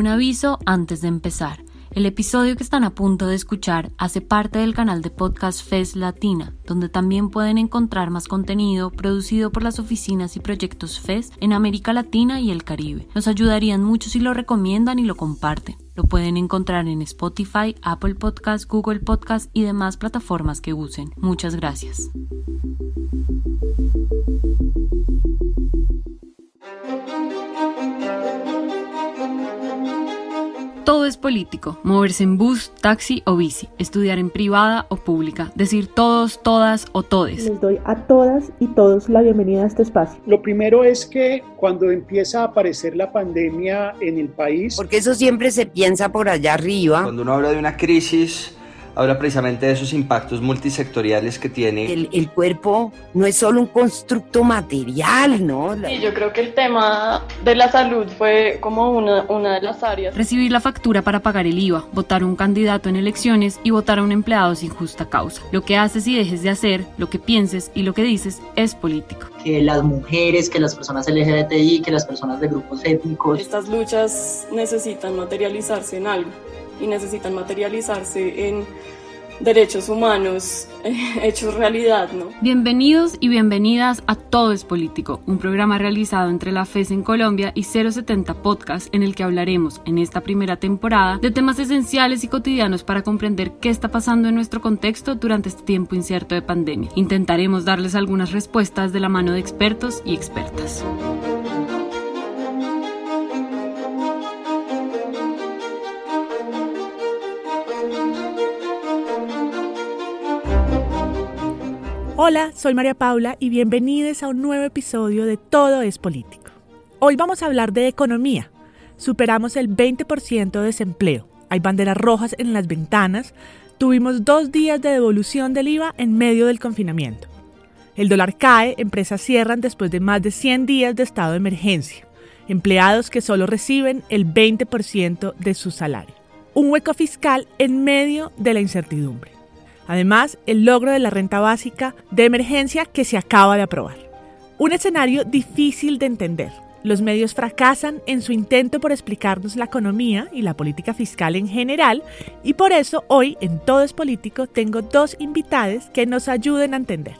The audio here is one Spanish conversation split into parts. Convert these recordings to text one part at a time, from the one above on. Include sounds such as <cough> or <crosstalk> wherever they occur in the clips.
Un aviso antes de empezar. El episodio que están a punto de escuchar hace parte del canal de podcast FES Latina, donde también pueden encontrar más contenido producido por las oficinas y proyectos FES en América Latina y el Caribe. Nos ayudarían mucho si lo recomiendan y lo comparten. Lo pueden encontrar en Spotify, Apple Podcast, Google Podcast y demás plataformas que usen. Muchas gracias. Es político, moverse en bus, taxi o bici, estudiar en privada o pública, decir todos, todas o todes. Les doy a todas y todos la bienvenida a este espacio. Lo primero es que cuando empieza a aparecer la pandemia en el país... Porque eso siempre se piensa por allá arriba. Cuando uno habla de una crisis habla precisamente de esos impactos multisectoriales que tiene. El, el, cuerpo no es solo un constructo material, ¿no? Sí, yo creo que el tema de la salud fue como una, una de las áreas. Recibir la factura para pagar el IVA, votar a un candidato en elecciones y votar a un empleado sin justa causa. Lo que haces y dejes de hacer, lo que pienses y lo que dices es político. Que las mujeres, que las personas LGBTI, que las personas de grupos étnicos. Estas luchas necesitan materializarse en algo y necesitan materializarse en derechos humanos <laughs> hechos realidad, ¿no? Bienvenidos y bienvenidas a Todo es Político, un programa realizado entre la FES en Colombia y 070 Podcast en el que hablaremos en esta primera temporada de temas esenciales y cotidianos para comprender qué está pasando en nuestro contexto durante este tiempo incierto de pandemia. Intentaremos darles algunas respuestas de la mano de expertos y expertas. Hola, soy María Paula y bienvenidos a un nuevo episodio de Todo es Político. Hoy vamos a hablar de economía. Superamos el 20% de desempleo. Hay banderas rojas en las ventanas. Tuvimos dos días de devolución del IVA en medio del confinamiento. El dólar cae, empresas cierran después de más de 100 días de estado de emergencia. Empleados que solo reciben el 20% de su salario. Un hueco fiscal en medio de la incertidumbre. Además, el logro de la renta básica de emergencia que se acaba de aprobar. Un escenario difícil de entender. Los medios fracasan en su intento por explicarnos la economía y la política fiscal en general y por eso hoy en Todo es Político tengo dos invitadas que nos ayuden a entender.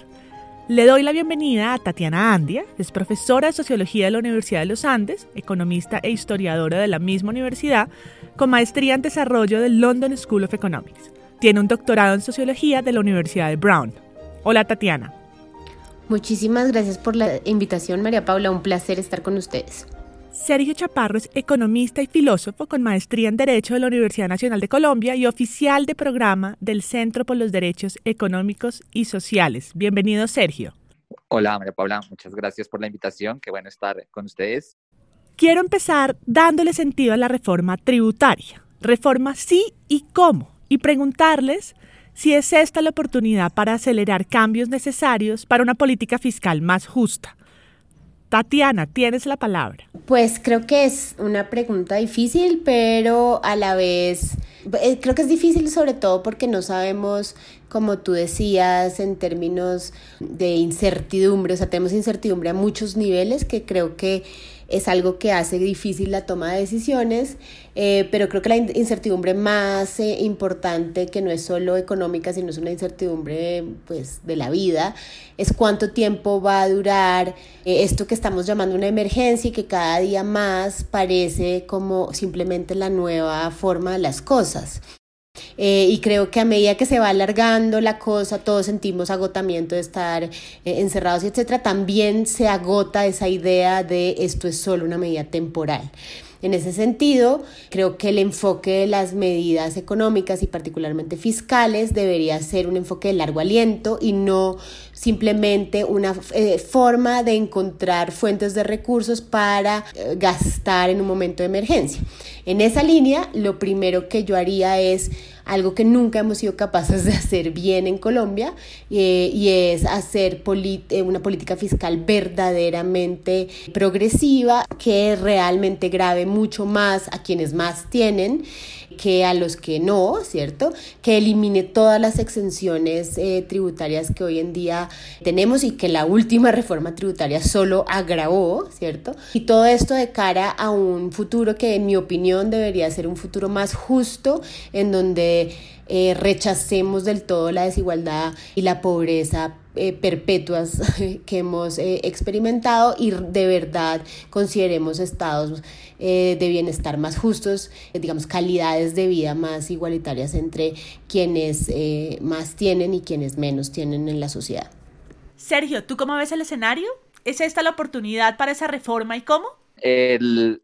Le doy la bienvenida a Tatiana Andia, es profesora de Sociología de la Universidad de los Andes, economista e historiadora de la misma universidad, con maestría en Desarrollo del London School of Economics. Tiene un doctorado en sociología de la Universidad de Brown. Hola Tatiana. Muchísimas gracias por la invitación, María Paula. Un placer estar con ustedes. Sergio Chaparro es economista y filósofo con maestría en Derecho de la Universidad Nacional de Colombia y oficial de programa del Centro por los Derechos Económicos y Sociales. Bienvenido, Sergio. Hola, María Paula. Muchas gracias por la invitación. Qué bueno estar con ustedes. Quiero empezar dándole sentido a la reforma tributaria. Reforma sí y cómo y preguntarles si es esta la oportunidad para acelerar cambios necesarios para una política fiscal más justa. Tatiana, tienes la palabra. Pues creo que es una pregunta difícil, pero a la vez eh, creo que es difícil sobre todo porque no sabemos, como tú decías, en términos de incertidumbre, o sea, tenemos incertidumbre a muchos niveles que creo que es algo que hace difícil la toma de decisiones, eh, pero creo que la incertidumbre más eh, importante, que no es solo económica, sino es una incertidumbre pues, de la vida, es cuánto tiempo va a durar eh, esto que estamos llamando una emergencia y que cada día más parece como simplemente la nueva forma de las cosas. Y creo que a medida que se va alargando la cosa, todos sentimos agotamiento de estar eh, encerrados, etcétera, también se agota esa idea de esto es solo una medida temporal. En ese sentido, creo que el enfoque de las medidas económicas y particularmente fiscales debería ser un enfoque de largo aliento y no simplemente una eh, forma de encontrar fuentes de recursos para eh, gastar en un momento de emergencia. En esa línea, lo primero que yo haría es algo que nunca hemos sido capaces de hacer bien en Colombia eh, y es hacer una política fiscal verdaderamente progresiva que realmente grave mucho más a quienes más tienen que a los que no, ¿cierto? Que elimine todas las exenciones eh, tributarias que hoy en día tenemos y que la última reforma tributaria solo agravó, ¿cierto? Y todo esto de cara a un futuro que en mi opinión debería ser un futuro más justo, en donde eh, rechacemos del todo la desigualdad y la pobreza eh, perpetuas <laughs> que hemos eh, experimentado y de verdad consideremos estados de bienestar más justos, digamos, calidades de vida más igualitarias entre quienes más tienen y quienes menos tienen en la sociedad. Sergio, ¿tú cómo ves el escenario? ¿Es esta la oportunidad para esa reforma y cómo? El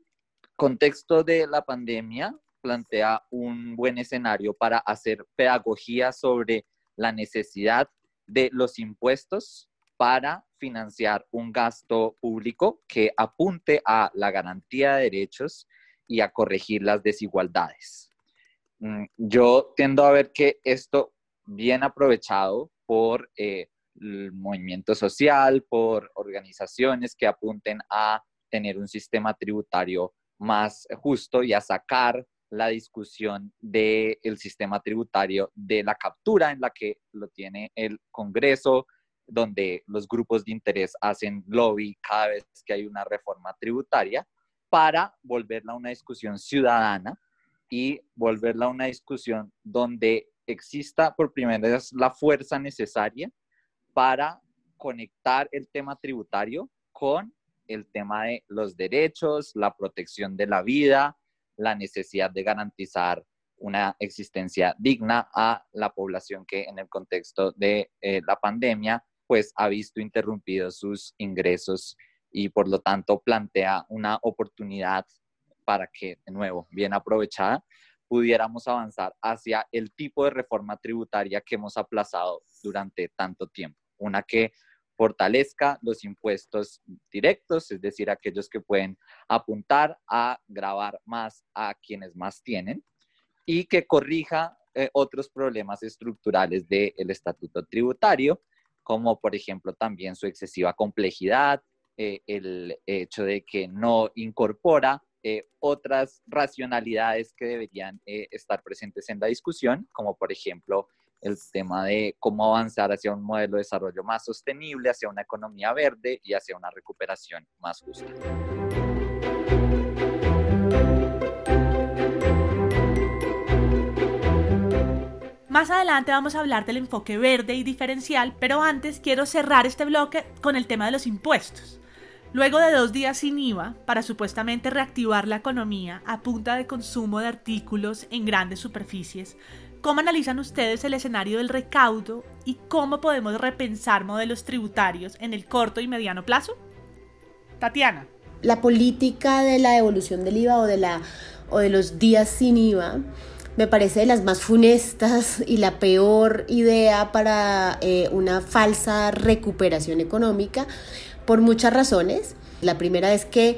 contexto de la pandemia plantea un buen escenario para hacer pedagogía sobre la necesidad de los impuestos para financiar un gasto público que apunte a la garantía de derechos y a corregir las desigualdades. Mm, yo tiendo a ver que esto bien aprovechado por eh, el movimiento social, por organizaciones que apunten a tener un sistema tributario más justo y a sacar la discusión del sistema tributario de la captura en la que lo tiene el Congreso, donde los grupos de interés hacen lobby cada vez que hay una reforma tributaria, para volverla una discusión ciudadana y volverla una discusión donde exista por primera vez la fuerza necesaria para conectar el tema tributario con el tema de los derechos, la protección de la vida, la necesidad de garantizar una existencia digna a la población que en el contexto de eh, la pandemia pues ha visto interrumpidos sus ingresos y por lo tanto plantea una oportunidad para que, de nuevo, bien aprovechada, pudiéramos avanzar hacia el tipo de reforma tributaria que hemos aplazado durante tanto tiempo. Una que fortalezca los impuestos directos, es decir, aquellos que pueden apuntar a grabar más a quienes más tienen, y que corrija eh, otros problemas estructurales del estatuto tributario, como por ejemplo también su excesiva complejidad, eh, el hecho de que no incorpora eh, otras racionalidades que deberían estar presentes en la discusión, como por ejemplo el tema de cómo avanzar hacia un modelo de desarrollo más sostenible, hacia una economía verde y hacia una recuperación más justa. Más adelante vamos a hablar del enfoque verde y diferencial, pero antes quiero cerrar este bloque con el tema de los impuestos. Luego de dos días sin IVA, para supuestamente reactivar la economía a punta de consumo de artículos en grandes superficies, ¿Cómo analizan ustedes el escenario del recaudo y cómo podemos repensar modelos tributarios en el corto y mediano plazo? Tatiana. La política de la devolución del IVA o de, la, o de los días sin IVA me parece de las más funestas y la peor idea para eh, una falsa recuperación económica por muchas razones. La primera es que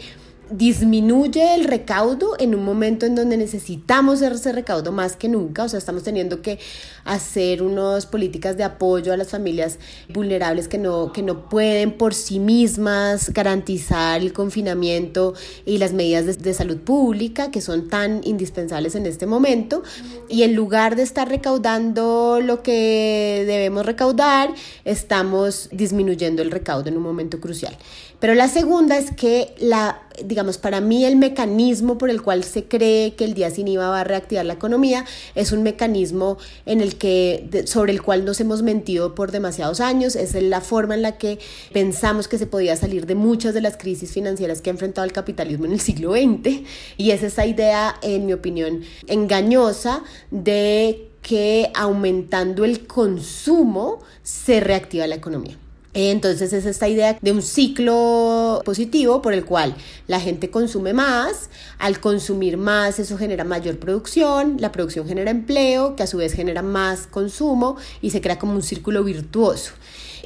disminuye el recaudo en un momento en donde necesitamos ese recaudo más que nunca, o sea, estamos teniendo que hacer unas políticas de apoyo a las familias vulnerables que no, que no pueden por sí mismas garantizar el confinamiento y las medidas de, de salud pública que son tan indispensables en este momento, y en lugar de estar recaudando lo que debemos recaudar, estamos disminuyendo el recaudo en un momento crucial. Pero la segunda es que la, digamos, para mí el mecanismo por el cual se cree que el día sin IVA va a reactivar la economía es un mecanismo en el que, sobre el cual nos hemos mentido por demasiados años, es la forma en la que pensamos que se podía salir de muchas de las crisis financieras que ha enfrentado el capitalismo en el siglo XX y es esa idea, en mi opinión, engañosa de que aumentando el consumo se reactiva la economía. Entonces es esta idea de un ciclo positivo por el cual la gente consume más, al consumir más eso genera mayor producción, la producción genera empleo, que a su vez genera más consumo y se crea como un círculo virtuoso.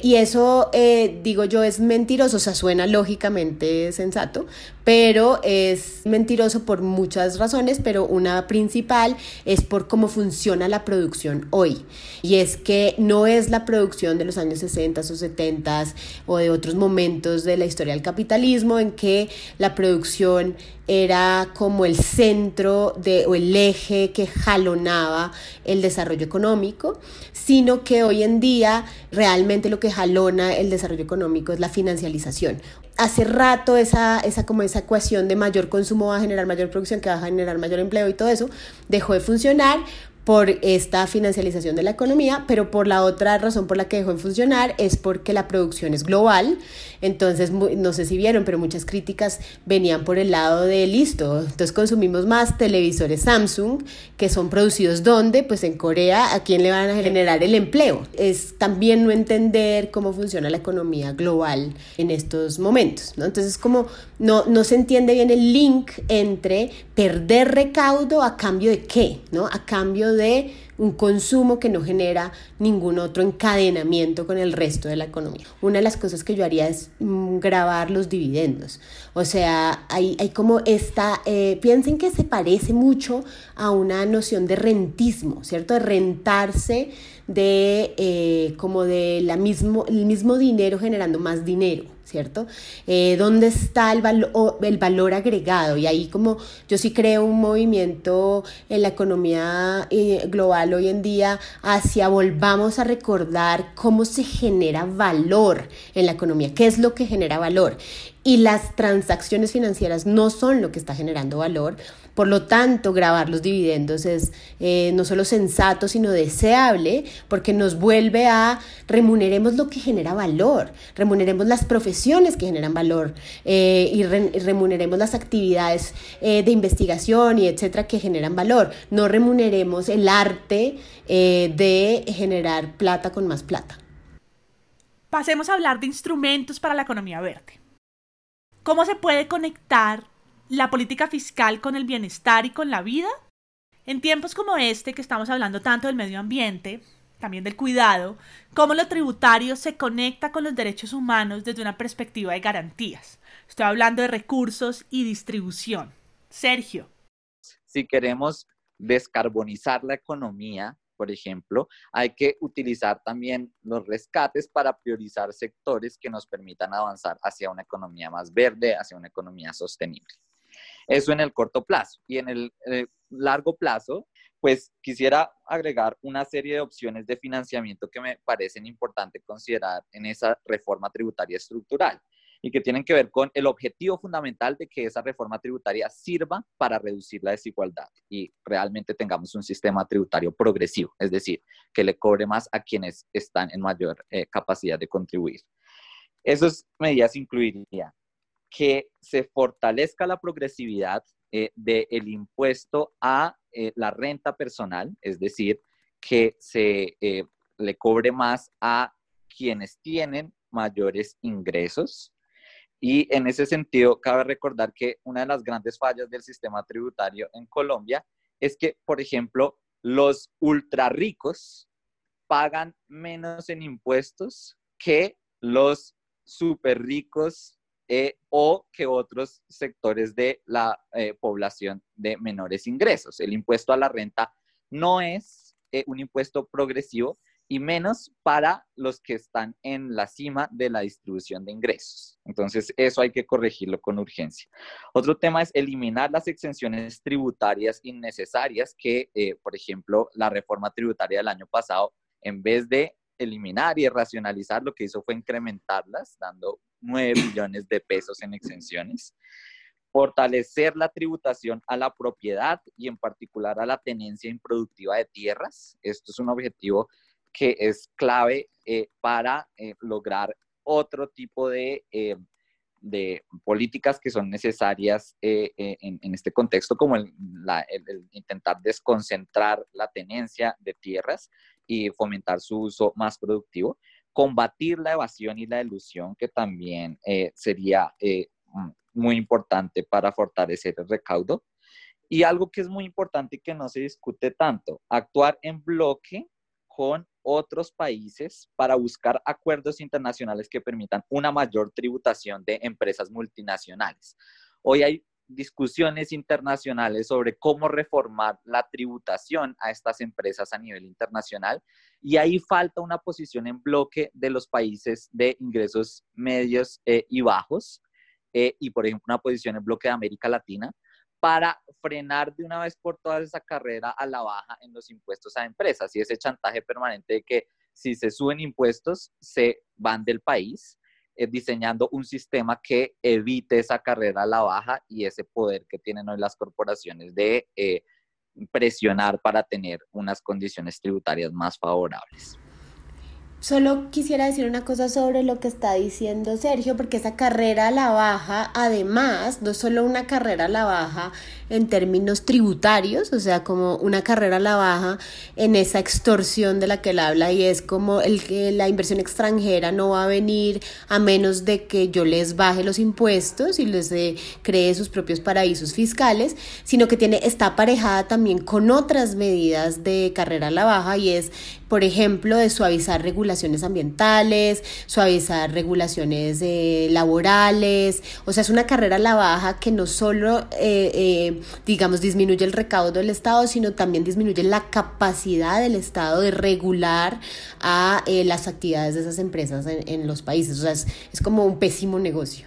y eso, eh, digo yo, es mentiroso, o sea, suena lógicamente sensato, pero es mentiroso por muchas razones, pero una principal es por cómo funciona la producción hoy. Y es que no es la producción de los años 60 o 70 o de otros momentos de la historia del capitalismo en que la producción era como el centro de, o el eje que jalonaba el desarrollo económico, sino que hoy en día realmente lo que jalona el desarrollo económico es la financialización. Hace rato esa, esa, como esa ecuación de mayor consumo va a generar mayor producción, que va a generar mayor empleo y todo eso, dejó de funcionar por esta financialización de la economía, pero por la otra razón por la que dejó de funcionar es porque la producción es global. Entonces, no sé si vieron, pero muchas críticas venían por el lado de listo. Entonces consumimos más televisores Samsung que son producidos donde, pues en Corea, ¿a quién le van a generar el empleo? Es también no entender cómo funciona la economía global en estos momentos, ¿no? Entonces, como no, no se entiende bien el link entre perder recaudo a cambio de qué, ¿no? A cambio de un consumo que no genera ningún otro encadenamiento con el resto de la economía. Una de las cosas que yo haría es mm, grabar los dividendos. O sea, hay, como esta, eh, piensen que se parece mucho a una noción de rentismo, ¿cierto? De rentarse de eh, como de la mismo, el mismo dinero generando más dinero. ¿Cierto? Eh, ¿Dónde está el, el valor agregado? Y ahí como yo sí creo un movimiento en la economía eh, global hoy en día hacia volvamos a recordar cómo se genera valor en la economía, qué es lo que genera valor. Y las transacciones financieras no son lo que está generando valor, por lo tanto, grabar los dividendos es eh, no solo sensato, sino deseable, porque nos vuelve a remuneremos lo que genera valor, remuneremos las profesiones que generan valor eh, y remuneremos las actividades eh, de investigación y etcétera que generan valor. No remuneremos el arte de generar plata con más plata. Pasemos a hablar de instrumentos para la economía verde. ¿Cómo se puede conectar la política fiscal con el bienestar y con la vida? En tiempos como este, que estamos hablando tanto del medio ambiente, también del cuidado, cómo lo tributario se conecta con los derechos humanos desde una perspectiva de garantías. Estoy hablando de recursos y distribución. Sergio. Si queremos descarbonizar la economía, por ejemplo, hay que utilizar también los rescates para priorizar sectores que nos permitan avanzar hacia una economía más verde, hacia una economía sostenible. Eso en el corto plazo. Y en el eh, largo plazo, pues quisiera agregar una serie de opciones de financiamiento que me parecen importantes considerar en esa reforma tributaria estructural y que tienen que ver con el objetivo fundamental de que esa reforma tributaria sirva para reducir la desigualdad y realmente tengamos un sistema tributario progresivo, es decir, que le cobre más a quienes están en mayor eh, capacidad de contribuir. Esas medidas incluirían que se fortalezca la progresividad eh, del impuesto a eh, la renta personal, es decir, que se eh, le cobre más a quienes tienen mayores ingresos. Y en ese sentido, cabe recordar que una de las grandes fallas del sistema tributario en Colombia es que, por ejemplo, los ultra ricos pagan menos en impuestos que los super ricos eh, o que otros sectores de la eh, población de menores ingresos. El impuesto a la renta no es eh, un impuesto progresivo y menos para los que están en la cima de la distribución de ingresos. Entonces, eso hay que corregirlo con urgencia. Otro tema es eliminar las exenciones tributarias innecesarias que, por ejemplo, la reforma tributaria del año pasado, en vez de eliminar y racionalizar, lo que hizo fue incrementarlas, dando 9 millones de pesos en exenciones. Fortalecer la tributación a la propiedad y en particular a la tenencia improductiva de tierras. Esto es un objetivo que es clave eh, para eh, lograr otro tipo de, eh, de, políticas que son necesarias en, este contexto, como el intentar desconcentrar la tenencia de tierras y fomentar su uso más productivo combatir la evasión y la ilusión, que también eh, sería eh, mm, muy importante para fortalecer el recaudo. Y algo que es muy importante y que no se discute tanto, actuar en bloque con otros países para buscar acuerdos internacionales que permitan una mayor tributación de empresas multinacionales. Hoy hay discusiones internacionales sobre cómo reformar la tributación a estas empresas a nivel internacional y ahí falta una posición en bloque de los países de ingresos medios eh, y bajos eh, y por ejemplo una posición en bloque de América Latina para frenar de una vez por todas esa carrera a la baja en los impuestos a empresas y ese chantaje permanente de que si se suben impuestos se van del país diseñando un sistema que evite esa carrera a la baja y ese poder que tienen hoy las corporaciones de eh, presionar para tener unas condiciones tributarias más favorables. Solo quisiera decir una cosa sobre lo que está diciendo Sergio, porque esa carrera a la baja, además, no es solo una carrera a la baja en términos tributarios, o sea, como una carrera a la baja en esa extorsión de la que él habla y es como el que la inversión extranjera no va a venir a menos de que yo les baje los impuestos y les cree sus propios paraísos fiscales, sino que tiene está aparejada también con otras medidas de carrera a la baja y es por ejemplo, de suavizar regulaciones ambientales, suavizar regulaciones eh, laborales, o sea, es una carrera a la baja que no solo, eh, eh, digamos, disminuye el recaudo del Estado, sino también disminuye la capacidad del Estado de regular a las actividades de esas empresas en, los países, o sea, es como un pésimo negocio.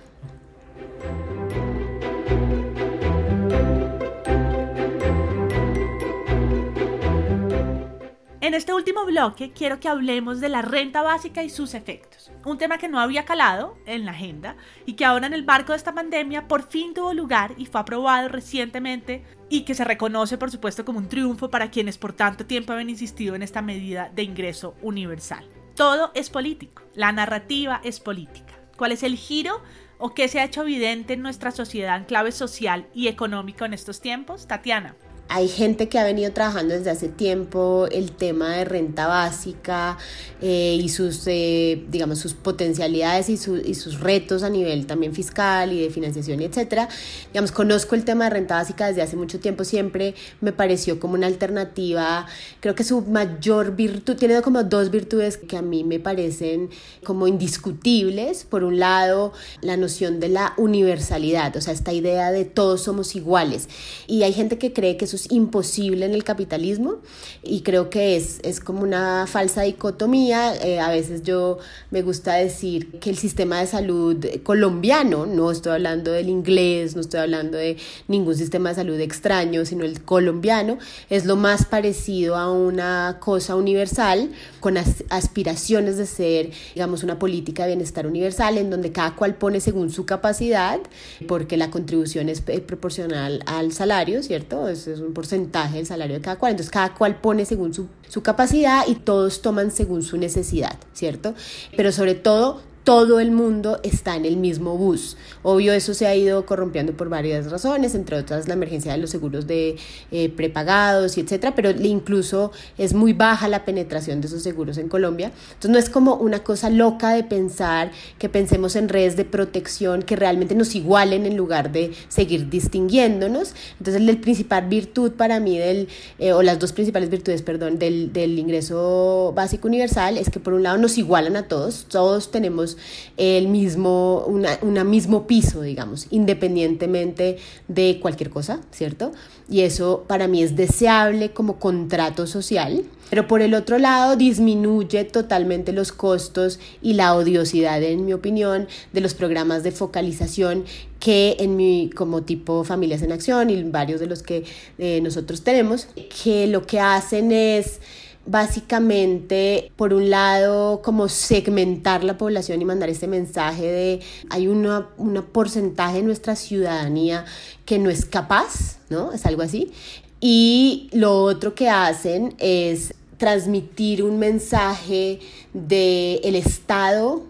En este último bloque quiero que hablemos de la renta básica y sus efectos, un tema que no había calado en la agenda y que ahora en el barco de esta pandemia por fin tuvo lugar y fue aprobado recientemente y que se reconoce por supuesto como un triunfo para quienes por tanto tiempo habían insistido en esta medida de ingreso universal. Todo es político, la narrativa es política. ¿Cuál es el giro o qué se ha hecho evidente en nuestra sociedad en clave social y económico en estos tiempos? Tatiana. Hay gente que ha venido trabajando desde hace tiempo el tema de renta básica eh, y sus, eh, digamos, sus potencialidades y, y, sus retos a nivel también fiscal y de financiación, etcétera. Digamos, conozco el tema de renta básica desde hace mucho tiempo, siempre me pareció como una alternativa. Creo que su mayor virtud, tiene como dos virtudes que a mí me parecen como indiscutibles. Por un lado, la noción de la universalidad, o sea, esta idea de todos somos iguales. Y hay gente que cree que eso es imposible en el capitalismo y creo que es, es como una falsa dicotomía. Eh, a veces yo me gusta decir que el sistema de salud colombiano, no estoy hablando del inglés, no estoy hablando de ningún sistema de salud extraño, sino el colombiano, es lo más parecido a una cosa universal con aspiraciones de ser, digamos, una política de bienestar universal en donde cada cual pone según su capacidad, porque la contribución es proporcional al salario, ¿cierto? Es, es un porcentaje del salario de cada cual. Entonces cada cual pone según su, su capacidad y todos toman según su necesidad, ¿cierto? Pero sobre todo todo el mundo está en el mismo bus. Obvio, eso se ha ido corrompiendo por varias razones, entre otras la emergencia de los seguros de eh, prepagados y etcétera, pero incluso es muy baja la penetración de esos seguros en Colombia. Entonces, no es como una cosa loca de pensar que pensemos en redes de protección que realmente nos igualen en lugar de seguir distinguiéndonos. Entonces, la principal virtud para mí, del, eh, o las dos principales virtudes, perdón, del, del ingreso básico universal es que por un lado nos igualan a todos, todos tenemos el mismo, una, mismo piso, digamos, independientemente de cualquier cosa, ¿cierto? Y eso para mí es deseable como contrato social, pero por el otro lado disminuye totalmente los costos y la odiosidad, en mi opinión, de los programas de focalización que en mi, como tipo Familias en Acción y varios de los que eh, nosotros tenemos, que lo que hacen es básicamente, por un lado, como segmentar la población y mandar este mensaje de hay un porcentaje de nuestra ciudadanía que no es capaz, ¿no? Es algo así. Y lo otro que hacen es transmitir un mensaje de el Estado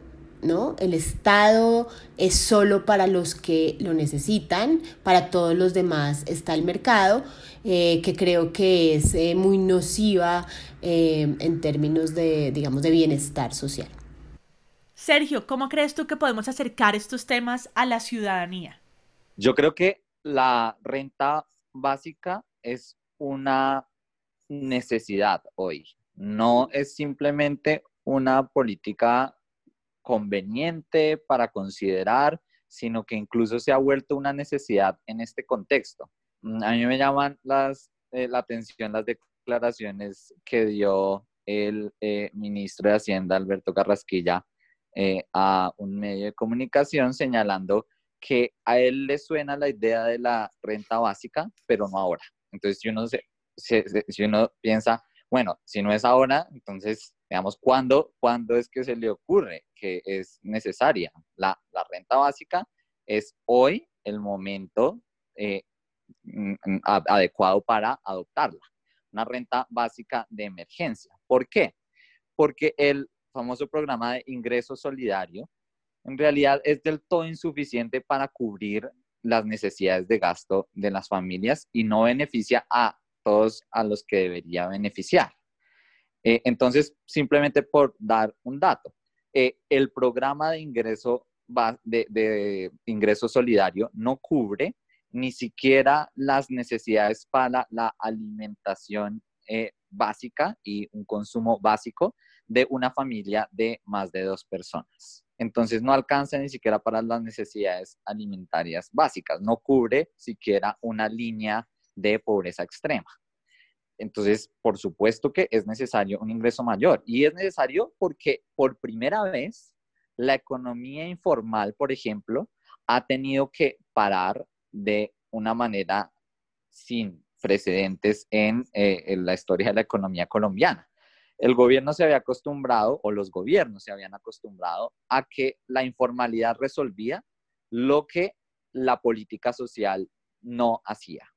¿no? El Estado es solo para los que lo necesitan, para todos los demás está el mercado, eh, que creo que es eh, muy nociva eh, en términos de, digamos, de bienestar social. Sergio, ¿cómo crees tú que podemos acercar estos temas a la ciudadanía? Yo creo que la renta básica es una necesidad hoy. No es simplemente una política conveniente para considerar, sino que incluso se ha vuelto una necesidad en este contexto. Mm, a mí me llaman las, eh, la atención las declaraciones que dio el eh, ministro de Hacienda, Alberto Carrasquilla, eh, a un medio de comunicación señalando que a él le suena la idea de la renta básica, pero no ahora. Entonces, si uno, se, si uno piensa, bueno, si no es ahora, entonces, veamos, ¿cuándo, ¿cuándo es que se le ocurre que es necesaria la, la renta básica? Es hoy el momento eh, adecuado para adoptarla. Una renta básica de emergencia. ¿Por qué? Porque el famoso programa de ingreso solidario en realidad es del todo insuficiente para cubrir las necesidades de gasto de las familias y no beneficia a todos a los que debería beneficiar. Eh, entonces, simplemente por dar un dato, eh, el programa de ingreso, de, ingreso solidario no cubre ni siquiera las necesidades para la alimentación eh, básica y un consumo básico de una familia de más de dos personas. Entonces no alcanza ni siquiera para las necesidades alimentarias básicas, no cubre siquiera una línea de pobreza extrema. Entonces, por supuesto que es necesario un ingreso mayor y es necesario porque por primera vez la economía informal, por ejemplo, ha tenido que parar de una manera sin precedentes en, eh, en la historia de la economía colombiana el gobierno se había acostumbrado, o los gobiernos se habían acostumbrado, a que la informalidad resolvía lo que la política social no hacía.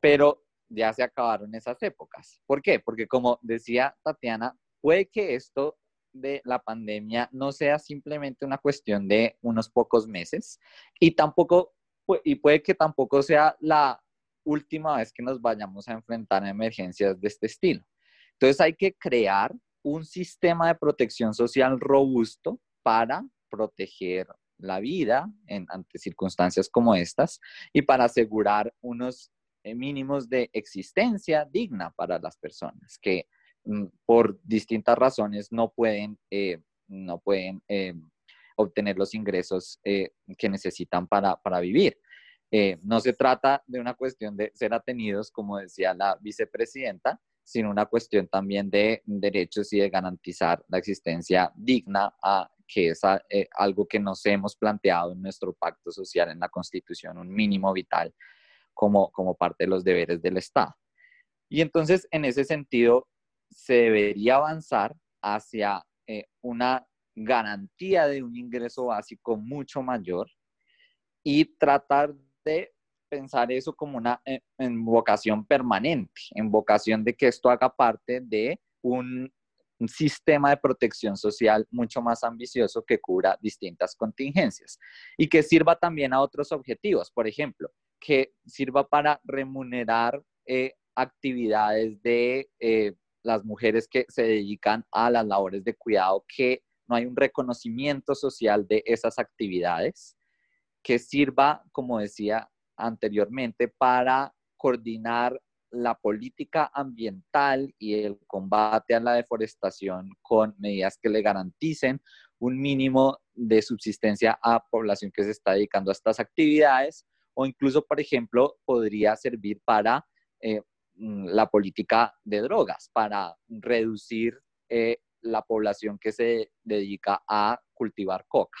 Pero ya se acabaron esas épocas. ¿Por qué? Porque como decía Tatiana, puede que esto de la pandemia no sea simplemente una cuestión de unos pocos meses y tampoco y puede que tampoco sea la última vez que nos vayamos a enfrentar a emergencias de este estilo. Entonces hay que crear un sistema de protección social robusto para proteger la vida en, ante circunstancias como estas y para asegurar unos eh, mínimos de existencia digna para las personas que mm, por distintas razones no pueden, eh, no pueden eh, obtener los ingresos que necesitan para, para vivir. no se trata de una cuestión de ser atenidos, como decía la vicepresidenta, sino una cuestión también de derechos y de garantizar la existencia digna, a, que es eh, algo que nos hemos planteado en nuestro pacto social, en la Constitución, un mínimo vital como, como parte de los deberes del Estado. Y entonces, en ese sentido, se debería avanzar hacia eh, una garantía de un ingreso básico mucho mayor y tratar de pensar eso como una eh, en vocación permanente, en vocación de que esto haga parte de un, sistema de protección social mucho más ambicioso que cubra distintas contingencias y que sirva también a otros objetivos, por ejemplo, que sirva para remunerar eh, actividades de eh, las mujeres que se dedican a las labores de cuidado, que no hay un reconocimiento social de esas actividades, que sirva, como decía, anteriormente para coordinar la política ambiental y el combate a la deforestación con medidas que le garanticen un mínimo de subsistencia a población que se está dedicando a estas actividades o incluso, por ejemplo, podría servir para eh, mm, la política de drogas, para reducir eh, la población que se dedica a cultivar coca.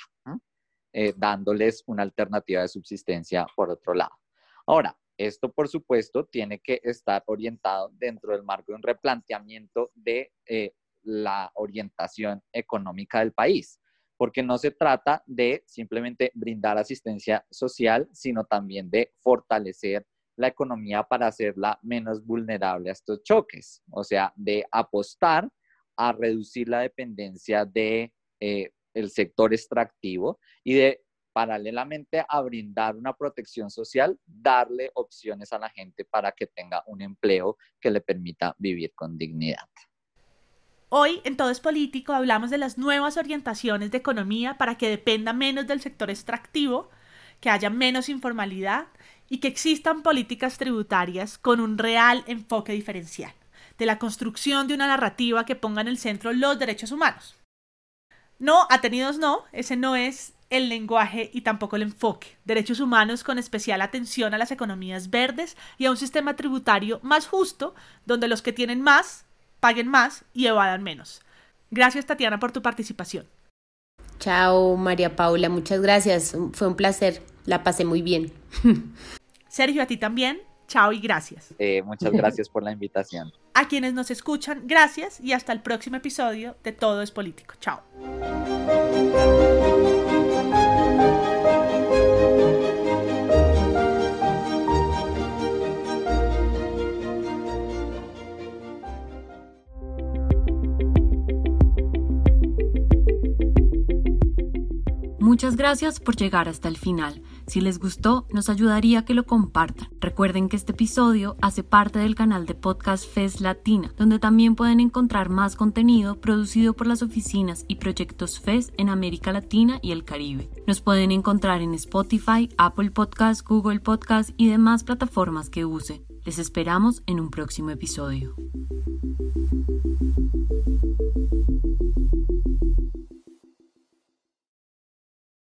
Eh, dándoles una alternativa de subsistencia por otro lado. Ahora, esto, por supuesto, tiene que estar orientado dentro del marco de un replanteamiento de eh, la orientación económica del país, porque no se trata de simplemente brindar asistencia social, sino también de fortalecer la economía para hacerla menos vulnerable a estos choques, o sea, de apostar a reducir la dependencia de eh, el sector extractivo y de paralelamente a brindar una protección social, darle opciones a la gente para que tenga un empleo que le permita vivir con dignidad. Hoy en Todo es Político hablamos de las nuevas orientaciones de economía para que dependa menos del sector extractivo, que haya menos informalidad y que existan políticas tributarias con un real enfoque diferencial. De la construcción de una narrativa que ponga en el centro los derechos humanos. No, atenidos no, ese no es el lenguaje y tampoco el enfoque. Derechos humanos con especial atención a las economías verdes y a un sistema tributario más justo, donde los que tienen más paguen más y evadan menos. Gracias Tatiana por tu participación. Chao María Paula, muchas gracias. Fue un placer, la pasé muy bien. <laughs> Sergio, a ti también. Chao y gracias. Eh, muchas <laughs> gracias por la invitación. A quienes nos escuchan, gracias y hasta el próximo episodio de Todo es Político. Chao. Muchas gracias por llegar hasta el final. Si les gustó, nos ayudaría que lo compartan. Recuerden que este episodio hace parte del canal de podcast FES Latina, donde también pueden encontrar más contenido producido por las oficinas y proyectos FES en América Latina y el Caribe. Nos pueden encontrar en Spotify, Apple Podcasts, Google Podcasts y demás plataformas que use. Les esperamos en un próximo episodio.